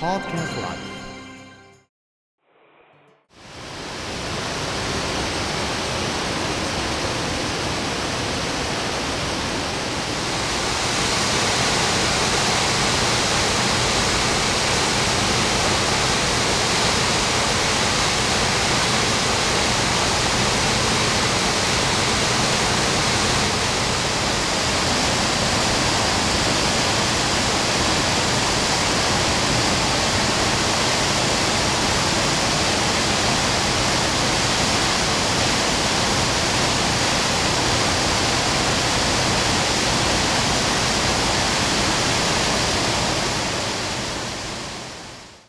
Podcast Live.